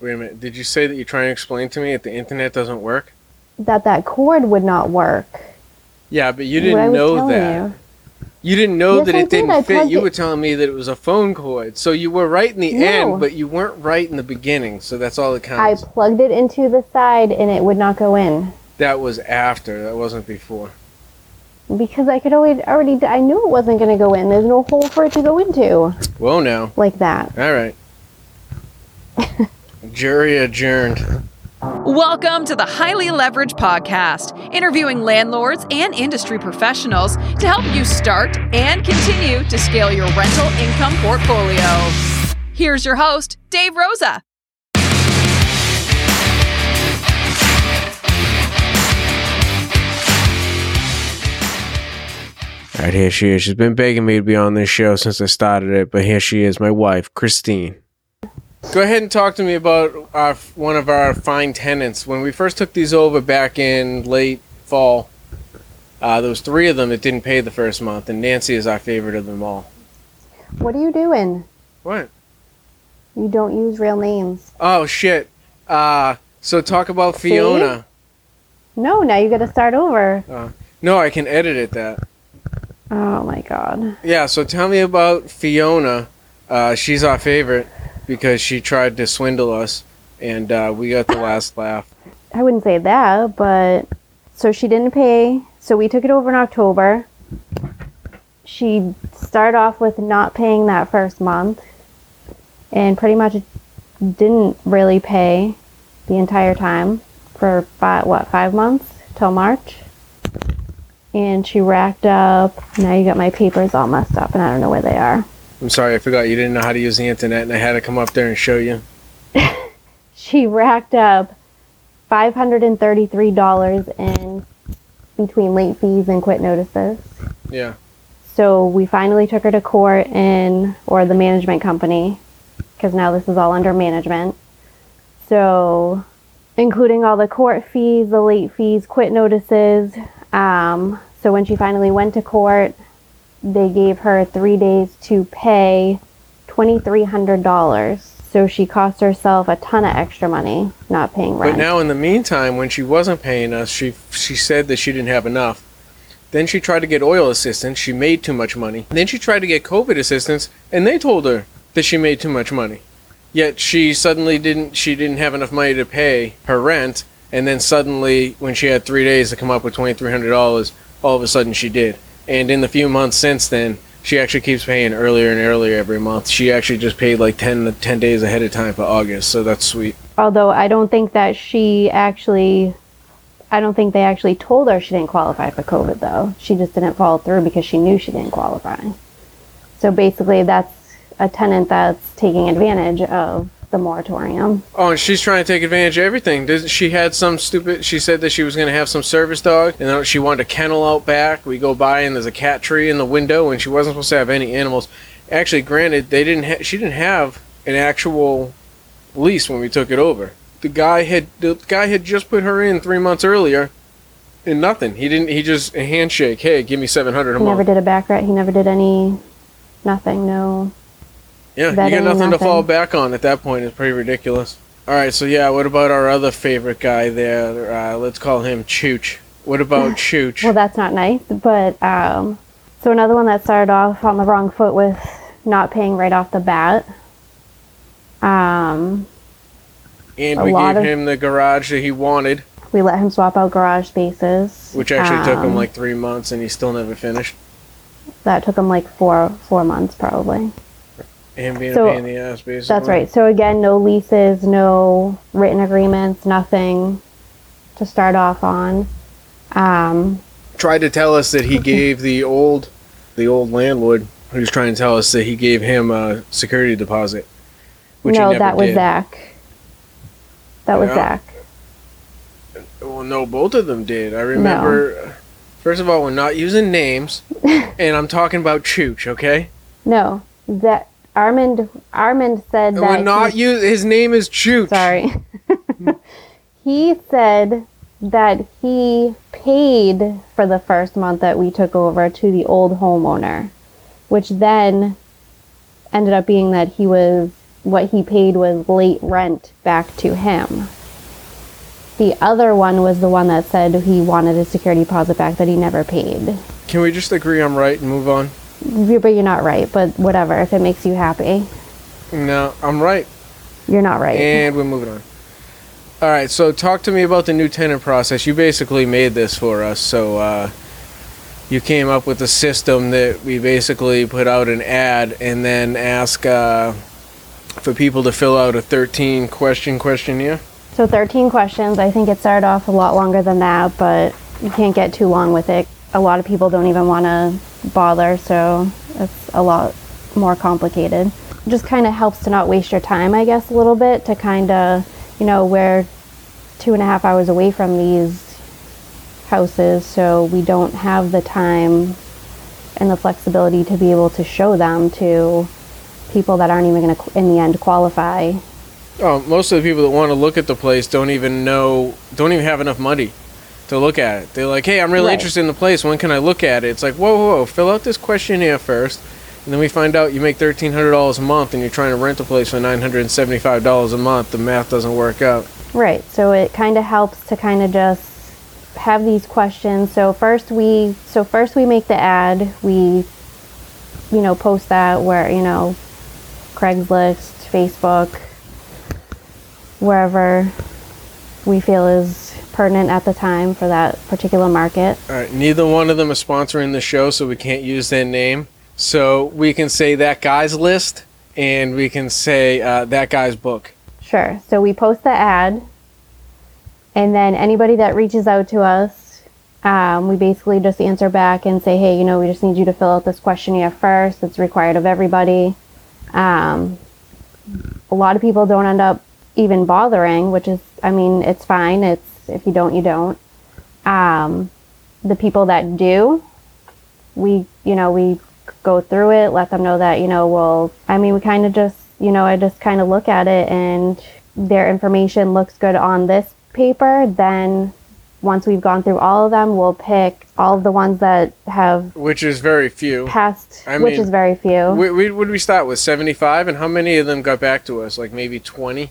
Wait a minute. Did you say that you're trying to explain to me that the internet doesn't work? That that cord would not work. Yeah, but you didn't know that. you. You didn't know Yes, that it did. didn't fit. You it- were telling me that it was a phone cord. So you were right in the No. end, but you weren't right in the beginning. So that's all that I plugged it into the side and it would not go in that was after. That wasn't before. because I could already already I knew it wasn't going to go in. There's no hole for it to go into Well, now. like that. All right. Jury adjourned. Welcome to the Highly Leveraged Podcast, interviewing landlords and industry professionals to help you start and continue to scale your rental income portfolio. Here's your host, Dave Rosa. All right, here she is. She's been begging me to be on this show since I started it, but here she is, my wife, Christine. Go ahead and talk to me about our, one of our fine tenants. When we first took these over back in late fall, uh, there was three of them that didn't pay the first month, and Nancy is our favorite of them all. What are you doing? What? You don't use real names. Oh shit. Uh, so talk about See? Fiona. No, now you got to start over. No, I can edit it. That. Oh my god. Yeah. So tell me about Fiona. Uh, she's our favorite because she tried to swindle us, and uh, we got the last laugh. I wouldn't say that, but so she didn't pay. So we took it over in October. She started off with not paying that first month and pretty much didn't really pay the entire time for five, what, five months till March. And she racked up. Now you got my papers all messed up and I don't know where they are. I'm sorry, I forgot you didn't know how to use the internet, and I had to come up there and show you. she racked up $533 in between late fees and quit notices. Yeah. So we finally took her to court in, or the management company, because now this is all under management. So, including all the court fees, the late fees, quit notices. Um, so when she finally went to court, they gave her three days to pay $2,300. So she cost herself a ton of extra money not paying rent. But now, in the meantime, when she wasn't paying us, she she said that she didn't have enough. Then she tried to get oil assistance. She made too much money. Then she tried to get COVID assistance, and they told her that she made too much money. Yet she suddenly didn't. She didn't have enough money to pay her rent, and then suddenly, when she had three days to come up with twenty three hundred dollars, all of a sudden she did. And in the few months since then, she actually keeps paying earlier and earlier every month. She actually just paid like 10, 10 days ahead of time for August, so that's sweet. Although I don't think that she actually, I don't think they actually told her she didn't qualify for COVID though. She just didn't follow through because she knew she didn't qualify. So basically, that's a tenant that's taking advantage of the moratorium. Oh, and she's trying to take advantage of everything. Does- She had some stupid. She said that she was going to have some service dog, and then she wanted a kennel out back. We go by and there's a cat tree in the window, and she wasn't supposed to have any animals. Actually, granted, they didn't. Ha- she didn't have an actual lease when we took it over. The guy had the guy had just put her in three months earlier, and nothing. He didn't. He just a handshake. Hey, give me seven hundred a He never did a back rent. He never did any, nothing. No. Yeah, you got nothing to fall back on at that point. It's pretty ridiculous. All right, so yeah, what about our other favorite guy there? Uh, let's call him Chooch. What about Chooch? Well, that's not nice. But um, so another one that started off on the wrong foot with not paying right off the bat. Um, and we gave of- him the garage that he wanted, we let him swap out garage spaces. which actually took him Um, like three months, and he still never finished. that took him like four four months probably. And being So, a pain in the ass, basically. That's right. So again, no leases, no written agreements, nothing to start off on. Um, Tried to tell us that he gave the old, the old landlord who was trying to tell us that he gave him a security deposit. Which he no, never that was did. Zach. That was Yeah. Zach. Well, no, both of them did. I remember. No. First of all, we're not using names, and I'm talking about Chooch, okay? No, that Armand Armand said And that we're not he- use. His name is Chooch. sorry. Hmm. he said that he paid for the first month that we took over to the old homeowner, which then ended up being that he was what he paid was late rent back to him. The other one was the one that said he wanted a security deposit back that he never paid. Can we just agree I'm right and move on? You- But you're not right, but whatever, if it makes you happy. No, I'm right. You're not right. And we're moving on. All right, so talk to me about the new tenant process. You basically made this for us. So uh, you came up with a system that we basically put out an ad and then ask uh, for people to fill out a 13 question questionnaire. So 13 questions. I think it started off a lot longer than that, but you can't get too long with it. A lot of people don't even want to bother, so it's a lot more complicated. Just kind of helps to not waste your time, I guess, a little bit to kind of, you know, we're two and a half hours away from these houses, so we don't have the time and the flexibility to be able to show them to people that aren't even going to, in the end, qualify Oh, most of the people that want to look at the place don't even know, don't even have enough money to look at it. They're like, hey, I'm really Right. interested in the place. When can I look at it? It's like, whoa, whoa, whoa, fill out this questionnaire first. And then we find out you make $1,300 a month and you're trying to rent a place for $975 a month. The math doesn't work out. Right. So it kind of helps to kind of just have these questions. So first we so first we make the ad. We you know post that where you know Craigslist, Facebook, wherever we feel is pertinent at the time for that particular market. All right, neither one of them is sponsoring the show, so we can't use their name. So we can say that guy's list and we can say uh, that guy's book. Sure. So we post the ad, and then anybody that reaches out to us, um, we basically just answer back and say, hey, you know, we just need you to fill out this questionnaire first. It's required of everybody. Um, a lot of people don't end up even bothering, which is, I mean, it's fine. It's if you don't, you don't. Um, the people that do, we, you know, we go through it, let them know that, you know, well, I mean, we kind of just, you know, I just kind of look at it and their information looks good on this paper. Then once we've gone through all of them, we'll pick all of the ones that have Which is very few. passed, I which mean, is very few. We, we, would we start with 75 and how many of them got back to us? Like maybe 20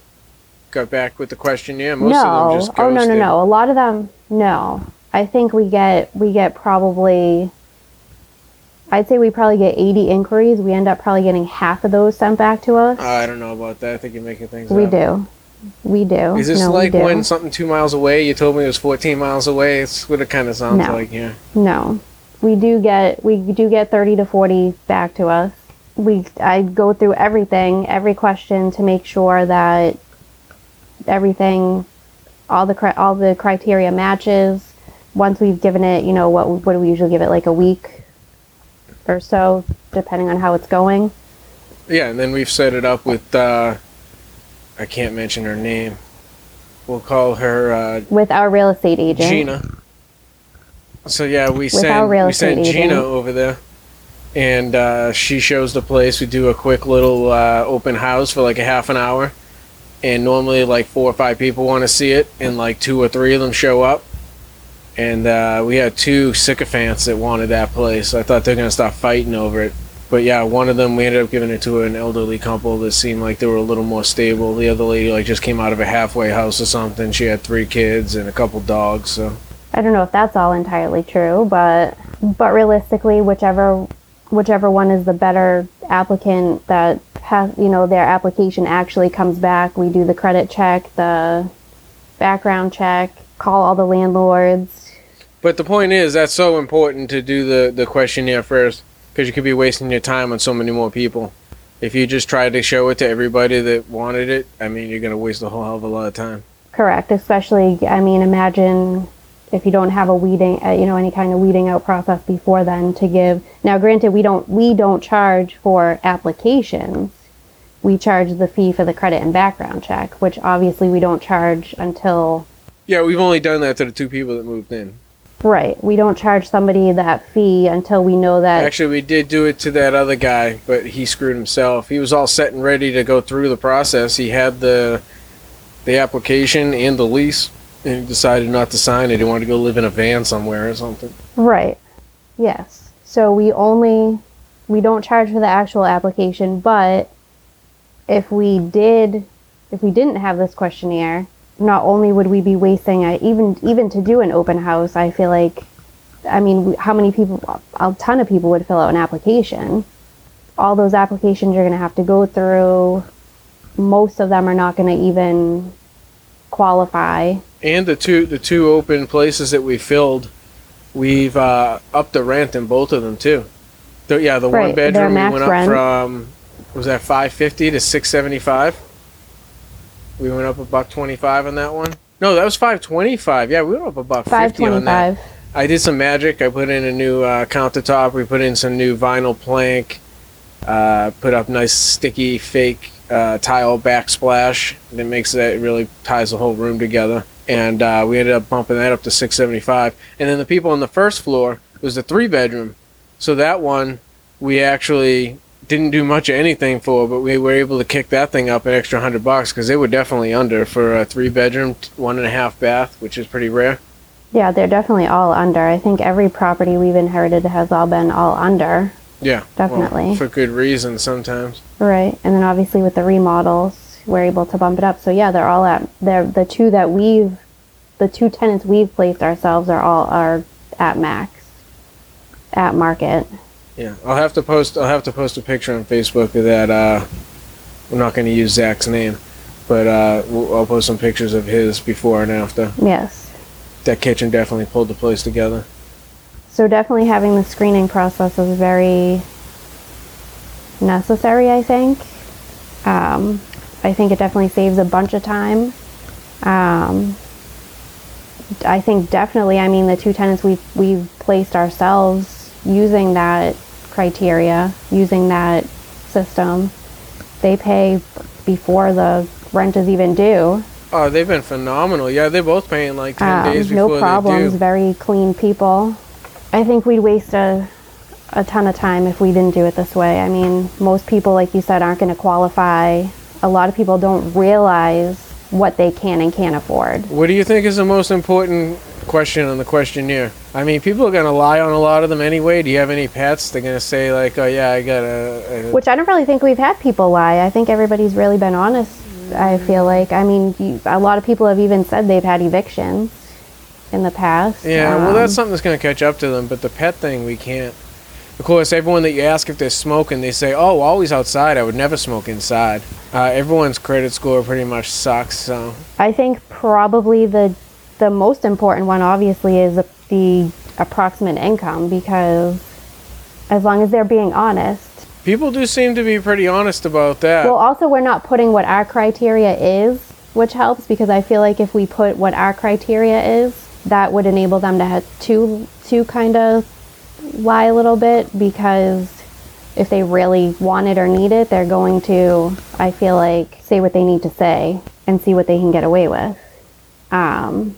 got back with the question. Yeah, Most no. of them just oh no no ghosted. no. A lot of them no. I think we get we get probably I'd say we probably get 80 inquiries. We end up probably getting half of those sent back to us. I don't know about that. I think you're making things we up. do. We do. Is this no, we like do. when something two miles away, you told me it was 14 miles away? It's what it kind of sounds No. like Yeah. No, we do get we do get thirty to forty back to us. We I go through everything, every question to make sure that everything, all the cri- all the criteria matches. Once we've given it, you know, what what do we usually give it like a week or so, depending on how it's going. Yeah, and then we've set it up with, uh, I can't mention her name. We'll call her uh, With our real estate agent, Gina. So yeah, we our send we send Gina agent. over there, and uh, she shows the place. We do a quick little uh, open house for like a half an hour, and normally like four or five people want to see it, and like two or three of them show up. And uh, we had two sycophants that wanted that place. I thought they were gonna start fighting over it. But yeah, one of them we ended up giving it to an elderly couple that seemed like they were a little more stable. The other lady like just came out of a halfway house or something. She had three kids and a couple dogs. So I don't know if that's all entirely true, but but realistically, whichever whichever one is the better applicant that has you know their application actually comes back, we do the credit check, the background check, call all the landlords. But the point is, that's so important to do the, the questionnaire first because you could be wasting your time on so many more people. If you just try to show it to everybody that wanted it, I mean, you're going to waste a whole hell of a lot of time. Correct, especially I mean, imagine if you don't have a weeding, uh, you know, any kind of weeding out process before then to give. Now, granted, we don't we don't charge for applications. We charge the fee for the credit and background check, which obviously we don't charge until Yeah, we've only done that to the two people that moved in. right. We don't charge somebody that fee until we know that Actually, we did do it to that other guy, but he screwed himself. He was all set and ready to go through the process. He had the the application and the lease, and he decided not to sign it. He wanted to go live in a van somewhere or something. Right. Yes. So we only we don't charge for the actual application, but if we did, if we didn't have this questionnaire, not only would we be wasting a, even even to do an open house, I feel like, I mean, how many people? A ton of people would fill out an application. All those applications you're going to have to go through. Most of them are not going to even qualify. And the two the two open places that we filled, we've uh, upped the rent in both of them too. The, yeah, the one Right, their bedroom we went up rent. from was that five fifty to six seventy five. We went up a buck twenty five on that one. No, that was five twenty five. Yeah, we went up a buck Five fifty on that. I did some magic. I put in a new uh, countertop. We put in some new vinyl plank. Uh, put up nice sticky fake uh, tile backsplash that makes that it really ties the whole room together. And uh, we ended up bumping that up to 675. And then the people on the first floor was the three bedroom. So that one we actually didn't do much of anything for, but we were able to kick that thing up an extra hundred bucks because they were definitely under for a three bedroom, one and a half bath, which is pretty rare. Yeah, they're definitely all under. I think every property we've inherited has all been all under. Yeah, Definitely. for good reason sometimes. Right. And then obviously with the remodels, we're able to bump it up. So yeah, they're all at they're the two that we've the two tenants we've placed ourselves are all are at max. At market. Yeah, I'll have to post. I'll have to post a picture on Facebook of that. Uh, I'm not going to use Zach's name, but uh, I'll post some pictures of his before and after. Yes. That kitchen definitely pulled the place together. So definitely having the screening process is very necessary, I think. Um, I think it definitely saves a bunch of time. Um, I think definitely, I mean, the two tenants we've, we've placed ourselves using that criteria, using that system, they pay before the rent is even due. Oh, they've been phenomenal. Yeah, they're both paying like ten Um, days before no problems, very clean people. I think we'd waste a, a ton of time if we didn't do it this way. I mean, most people, like you said, aren't going to qualify. A lot of people don't realize what they can and can't afford. What do you think is the most important question on the questionnaire? I mean, people are going to lie on a lot of them anyway. Do you have any pets? They're going to say like, "Oh yeah, I got a." a Which I don't really think we've had people lie. I think everybody's really been honest. I feel like. I mean, you, a lot of people have even said they've had evictions in the past. Yeah, well, Um, that's something that's going to catch up to them. But the pet thing, we can't. Of course, everyone that you ask if they're smoking, they say, "Oh, always outside. I would never smoke inside." Uh, everyone's credit score pretty much sucks. So I think probably the the most important one, obviously, is the, the approximate income because as long as they're being honest. people do seem to be pretty honest about that. Well, also we're not putting what our criteria is, which helps because I feel like if we put what our criteria is, that would enable them to have to to kind of lie a little bit because if they really want it or need it, they're going to, I feel like, say what they need to say and see what they can get away with. Um,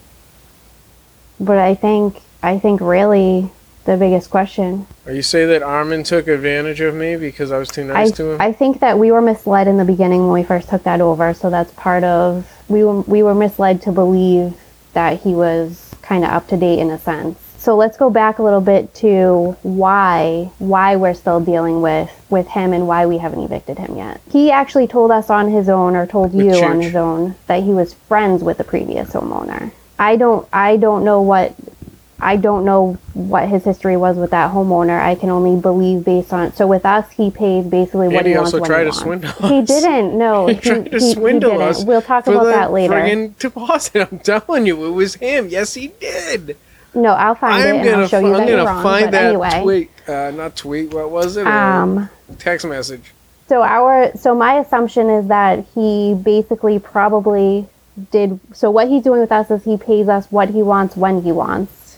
but I think, I think really the biggest question Are you say that Armin took advantage of me because I was too nice I, to him? I think that we were misled in the beginning when we first took that over. So that's part of we were we were misled to believe that he was kind of up to date in a sense. So let's go back a little bit to why why we're still dealing with with him and why we haven't evicted him yet. He actually told us on his own or told With you on his own that he was friends with the previous homeowner. I don't I don't know what I don't know what his history was with that homeowner. I can only believe based on. So with us, he paid basically what And he, he also tried he to swindle He didn't. No, he tried to swindle didn't. us. We'll talk about that later. friggin' deposit. I'm telling you, it was him. Yes, he did. No, I'll find it I'm and gonna, I'll show you I'm that you're wrong. find that anyway, tweet. Uh, not tweet. What was it? Um, text message. So our so my assumption is that he basically probably did so what he's doing with us is he pays us what he wants when he wants.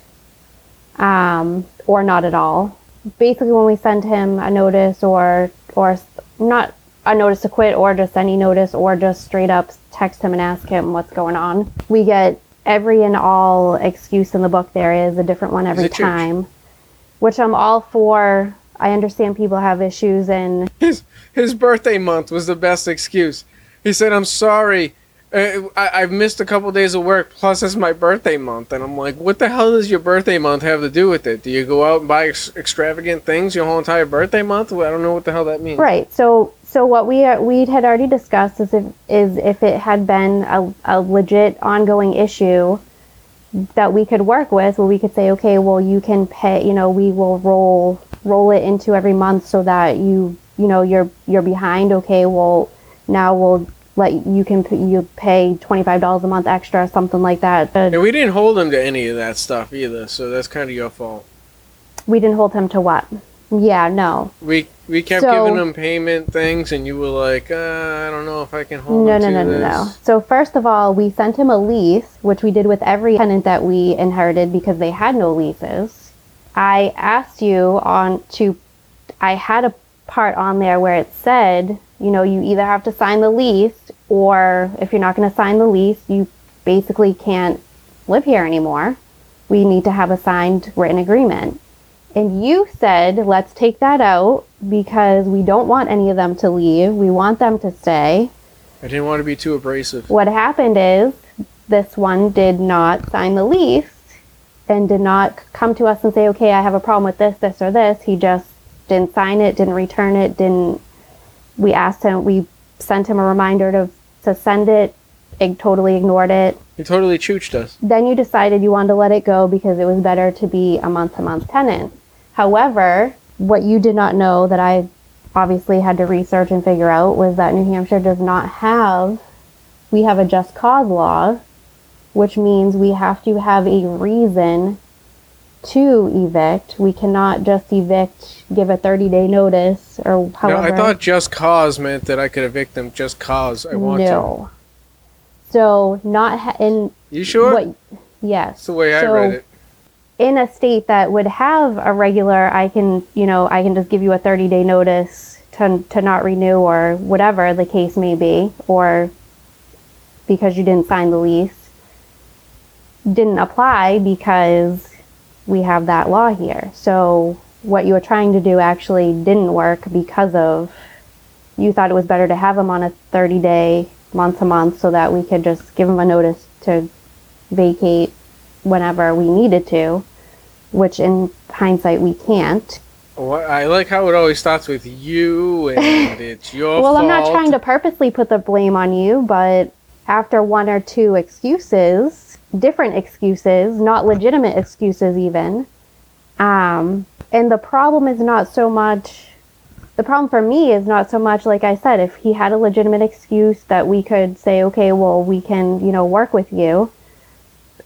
Um or not at all. Basically when we send him a notice or or not a notice to quit or just any notice or just straight up text him and ask him what's going on. We get every and all excuse in the book there is a different one every it church? time. Which I'm all for. I understand people have issues and His his birthday month was the best excuse. He said, "I'm sorry, Eh, I, I've missed a couple days of work. Plus, it's my birthday month." And I'm like, "What the hell does your birthday month have to do with it? Do you go out and buy ex- extravagant things your whole entire birthday month? I don't know what the hell that means." Right. So So what we uh, we had already discussed is if is if it had been a, a legit ongoing issue that we could work with, where we could say, okay, well, you can pay, you know, we will roll roll it into every month so that you you know you're you're behind. Okay, well, now we'll let you can p- you pay twenty five dollars a month extra, something like that. But And we didn't hold him to any of that stuff either, so that's kind of your fault. we didn't hold him to what? Yeah, no, We we kept So- giving him payment things, and you were like, uh, I don't know if I can hold No, no, no, no, no. So first of all, we sent him a lease, which we did with every tenant that we inherited because they had no leases. I asked you on to, I had a part on there where it said, you know, you either have to sign the lease, or if you're not going to sign the lease, you basically can't live here anymore. We need to have a signed written agreement. And you said, let's take that out because we don't want any of them to leave. We want them to stay. I didn't want to be too abrasive. What happened is this one did not sign the lease and did not come to us and say, okay, I have a problem with this, this, or this. He just didn't sign it, didn't return it, didn't. We asked him, we sent him a reminder to, to send it, ig- totally ignored it. He totally chooched us. Then you decided you wanted to let it go because it was better to be a month to month tenant. However, what you did not know that I obviously had to research and figure out was that New Hampshire does not have, we have a just cause law, which means we have to have a reason to evict. We cannot just evict, give a 30 day notice or however. No. I thought just cause meant that I could evict them just cause I want to. no. So not ha- in You sure? what? Yes. That's the way I So- read it. in a state that would have a regular i can you know i can just give you a 30 day notice to, to not renew or whatever the case may be or because you didn't sign the lease didn't apply because we have that law here so what you were trying to do actually didn't work because of you thought it was better to have them on a 30 day month to month so that we could just give them a notice to vacate whenever we needed to, which in hindsight we can't. Well, I like how it always starts with you and it's your well, fault. I'm not trying to purposely put the blame on you, but after one or two excuses, different excuses, not legitimate excuses even, um, and the problem is not so much. The problem for me is not so much like I said, if he had a legitimate excuse that we could say, okay, well, we can, you know, work with you.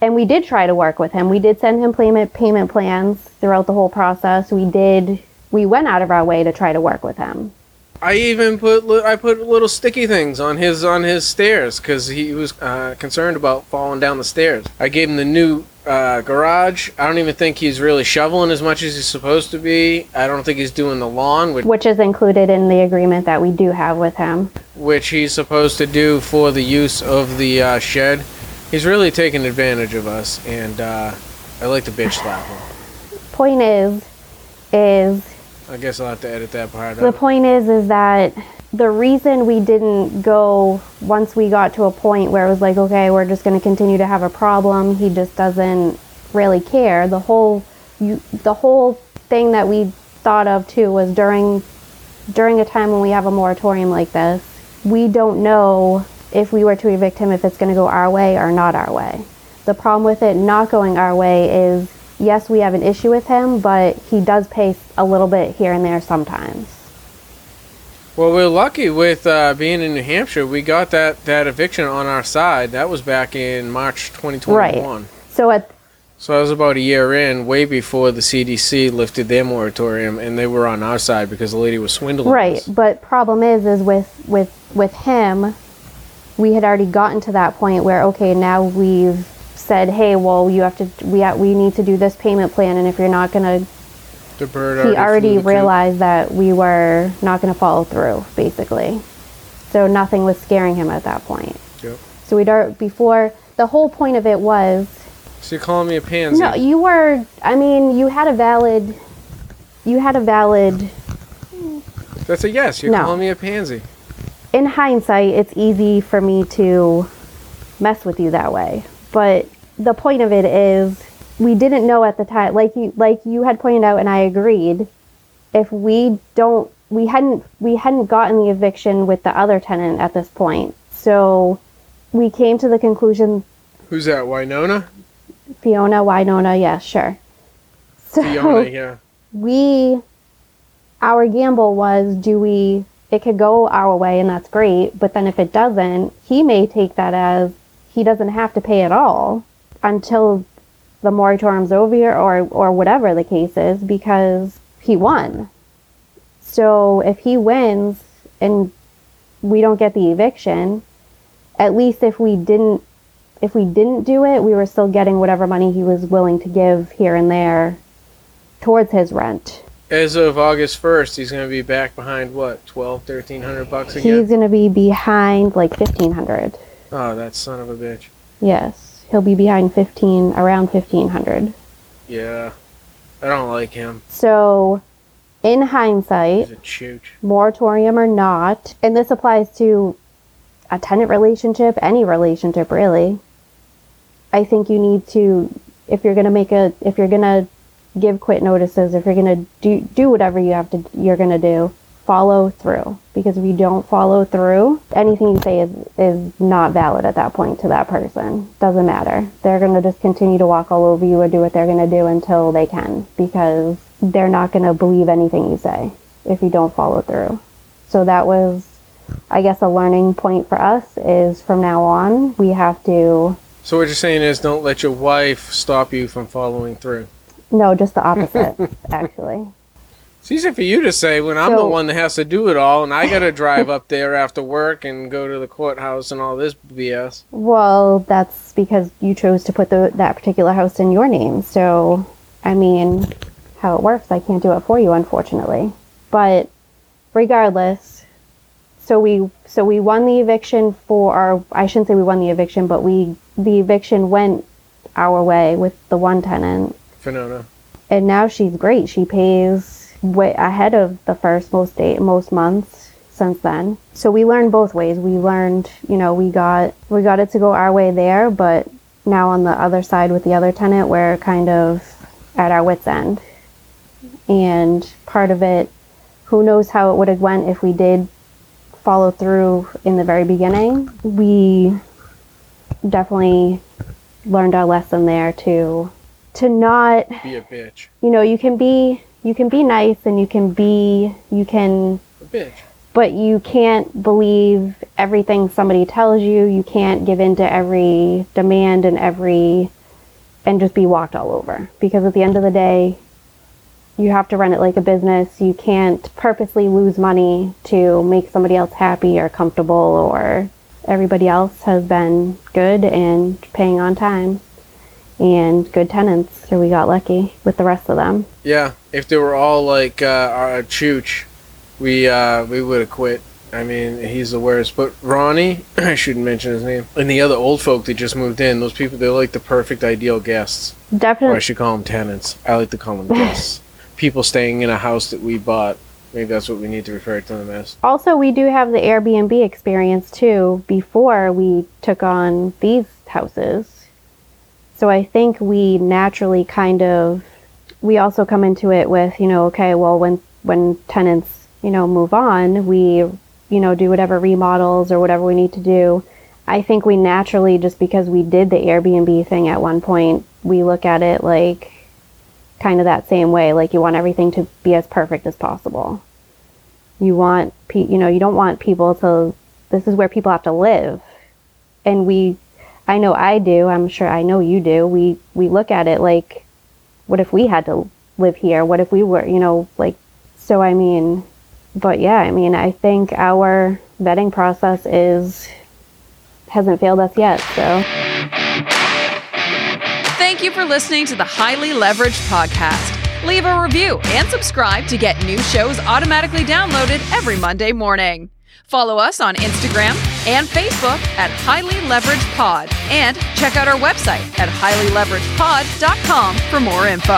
And we did try to work with him. We did send him payment payment plans throughout the whole process. We did we went out of our way to try to work with him. I even put li- I put little sticky things on his on his stairs because he was uh, concerned about falling down the stairs. I gave him the new uh, garage. I don't even think he's really shoveling as much as he's supposed to be. I don't think he's doing the lawn, which, which is included in the agreement that we do have with him. which he's supposed to do for the use of the uh, shed. He's really taking advantage of us, and uh, I like to bitch slap him. Point is, is I guess I'll have to edit that part the out. point is, is that the reason we didn't go once we got to a point where it was like, okay, we're just going to continue to have a problem. He just doesn't really care. The whole, you, the whole thing that we thought of too was during, during a time when we have a moratorium like this, we don't know if we were to evict him if it's going to go our way or not our way. The problem with it not going our way is yes, we have an issue with him, but he does pay a little bit here and there sometimes. Well, we're lucky with uh, being in New Hampshire. We got that, that eviction on our side. That was back in March 2021. So at So that was about a year in, way before the CDC lifted their moratorium, and they were on our side because the lady was swindling right, us. but problem is, is with with with him, we had already gotten to that point where okay, now we've said, hey, well, you have to we ha- we need to do this payment plan, and if you're not gonna, The bird he already, already realized that we were not gonna follow through, basically. So nothing was scaring him at that point. Yep. So we'd already before the whole point of it was So you're calling me a pansy? no, you were. I mean, you had a valid. You had a valid That's a yes. You're No. calling me a pansy. in hindsight, it's easy for me to mess with you that way. But the point of it is, we didn't know at the time, like you, like you had pointed out, and I agreed. If we don't we hadn't we hadn't gotten the eviction with the other tenant at this point. So we came to the conclusion Who's that? Winona? Fiona, Winona, yeah, sure. So Fiona, yeah. we our gamble was do we it could go our way and that's great, but then if it doesn't, he may take that as he doesn't have to pay at all until the moratorium's over or or whatever the case is because he won. So if he wins and we don't get the eviction, at least if we didn't if we didn't do it, we were still getting whatever money he was willing to give here and there towards his rent. As of August 1st, he's going to be back behind what, 12, 1300 bucks again? He's going to be behind like 1500. Oh, that son of a bitch. Yes, he'll be behind 15 around 1500. Yeah. I don't like him. So, in hindsight, moratorium or not, and this applies to a tenant relationship, any relationship really. I think you need to if you're going to make a if you're going to give quit notices, if you're going to do do whatever you have to you're going to do, follow through because if you don't follow through, anything you say is is not valid at that point to that person. Doesn't matter. They're going to just continue to walk all over you or do what they're going to do until they can because they're not going to believe anything you say if you don't follow through. So that was I guess a learning point for us is from now on we have to So what you're saying is don't let your wife stop you from following through. no, just the opposite actually. It's easy for you to say when I'm the one that has to do it all, and I got to drive up there after work and go to the courthouse and all this BS. Well, that's because you chose to put the, that particular house in your name. So, I mean, how it works, I can't do it for you, unfortunately. But regardless, so we so we won the eviction for, or I shouldn't say we won the eviction, but we the eviction went our way with the one tenant, Finona. and now she's great. She pays way ahead of the first most day most months since then. So we learned both ways. We learned, you know, we got we got it to go our way there, but now on the other side with the other tenant, we're kind of at our wits end. And part of it, who knows how it would have went if we did follow through in the very beginning. We definitely learned our lesson there to to not Be a bitch. you know you can be you can be nice and you can be you can but you can't believe everything somebody tells you. You can't give in to every demand and every and just be walked all over. Because at the end of the day you have to run it like a business. You can't purposely lose money to make somebody else happy or comfortable or everybody else has been good and paying on time and good tenants so we got lucky with the rest of them Yeah, if they were all like uh, our Chooch, we uh, we would have quit. I mean, he's the worst. But Ronnie, I shouldn't mention his name, and the other old folk that just moved in, those people, they're like the perfect ideal guests. Or I should call them tenants. I like to call them guests. people staying in a house that we bought. Maybe that's what we need to refer to them as. Also, we do have the Airbnb experience too before we took on these houses. So I think we naturally kind of we also come into it with, you know, okay, well when when tenants, you know, move on, we, you know, do whatever remodels or whatever we need to do. I think we naturally just because we did the Airbnb thing at one point, we look at it like kind of that same way, like you want everything to be as perfect as possible you want you know you don't want people to this is where people have to live and we i know i do i'm sure i know you do we we look at it like what if we had to live here what if we were you know like so i mean but yeah i mean i think our vetting process is hasn't failed us yet so Thank you for listening to the Highly Leveraged Podcast. Leave a review and subscribe to get new shows automatically downloaded every Monday morning. Follow us on Instagram and Facebook at Highly Leveraged Pod and check out our website at highlyleveragedpod.com for more info.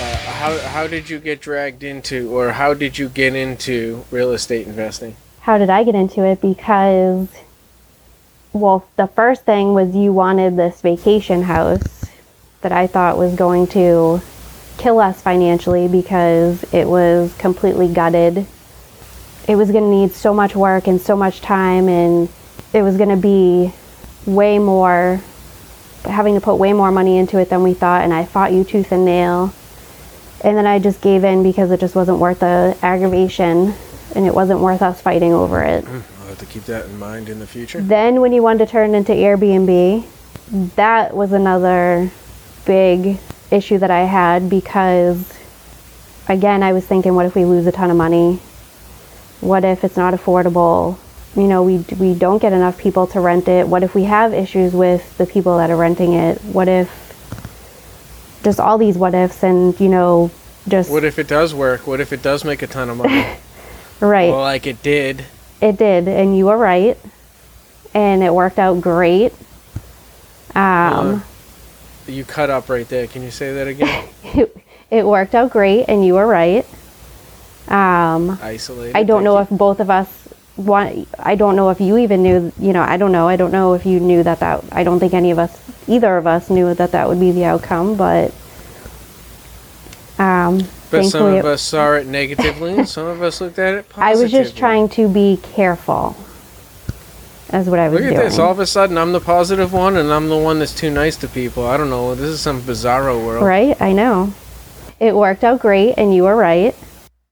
Uh, how how did you get dragged into, or how did you get into real estate investing? how did I get into it? Because, well, the first thing was you wanted this vacation house that I thought was going to kill us financially because it was completely gutted. It was going to need so much work and so much time, and it was going to be way more, having to put way more money into it than we thought. And I fought you tooth and nail. And then I just gave in because it just wasn't worth the aggravation and it wasn't worth us fighting over it. Hmm, I'll have to keep that in mind in the future. Then when you wanted to turn into Airbnb, that was another big issue that I had because again, I was thinking what if we lose a ton of money? What if it's not affordable? You know, we we don't get enough people to rent it. What if we have issues with the people that are renting it? What if just all these what ifs and, you know, just What if it does work? What if it does make a ton of money? right. well, like it did. It did, and you were right, and it worked out great. Um, You cut up right there. Can you say that again? it, it worked out great, and you were right. Um, Isolated. I don't know if both of us want. I don't know if you even knew. You know, I don't know. I don't know if you knew that that. I don't think any of us, either of us, knew that that would be the outcome. But, um, But some of it- us saw it negatively, and some of us looked at it I was just trying to be careful. That's what I was Look at doing. this! All of a sudden, I'm the positive one, and I'm the one that's too nice to people. I don't know. This is some bizarro world. Right, I know. It worked out great, and you were right.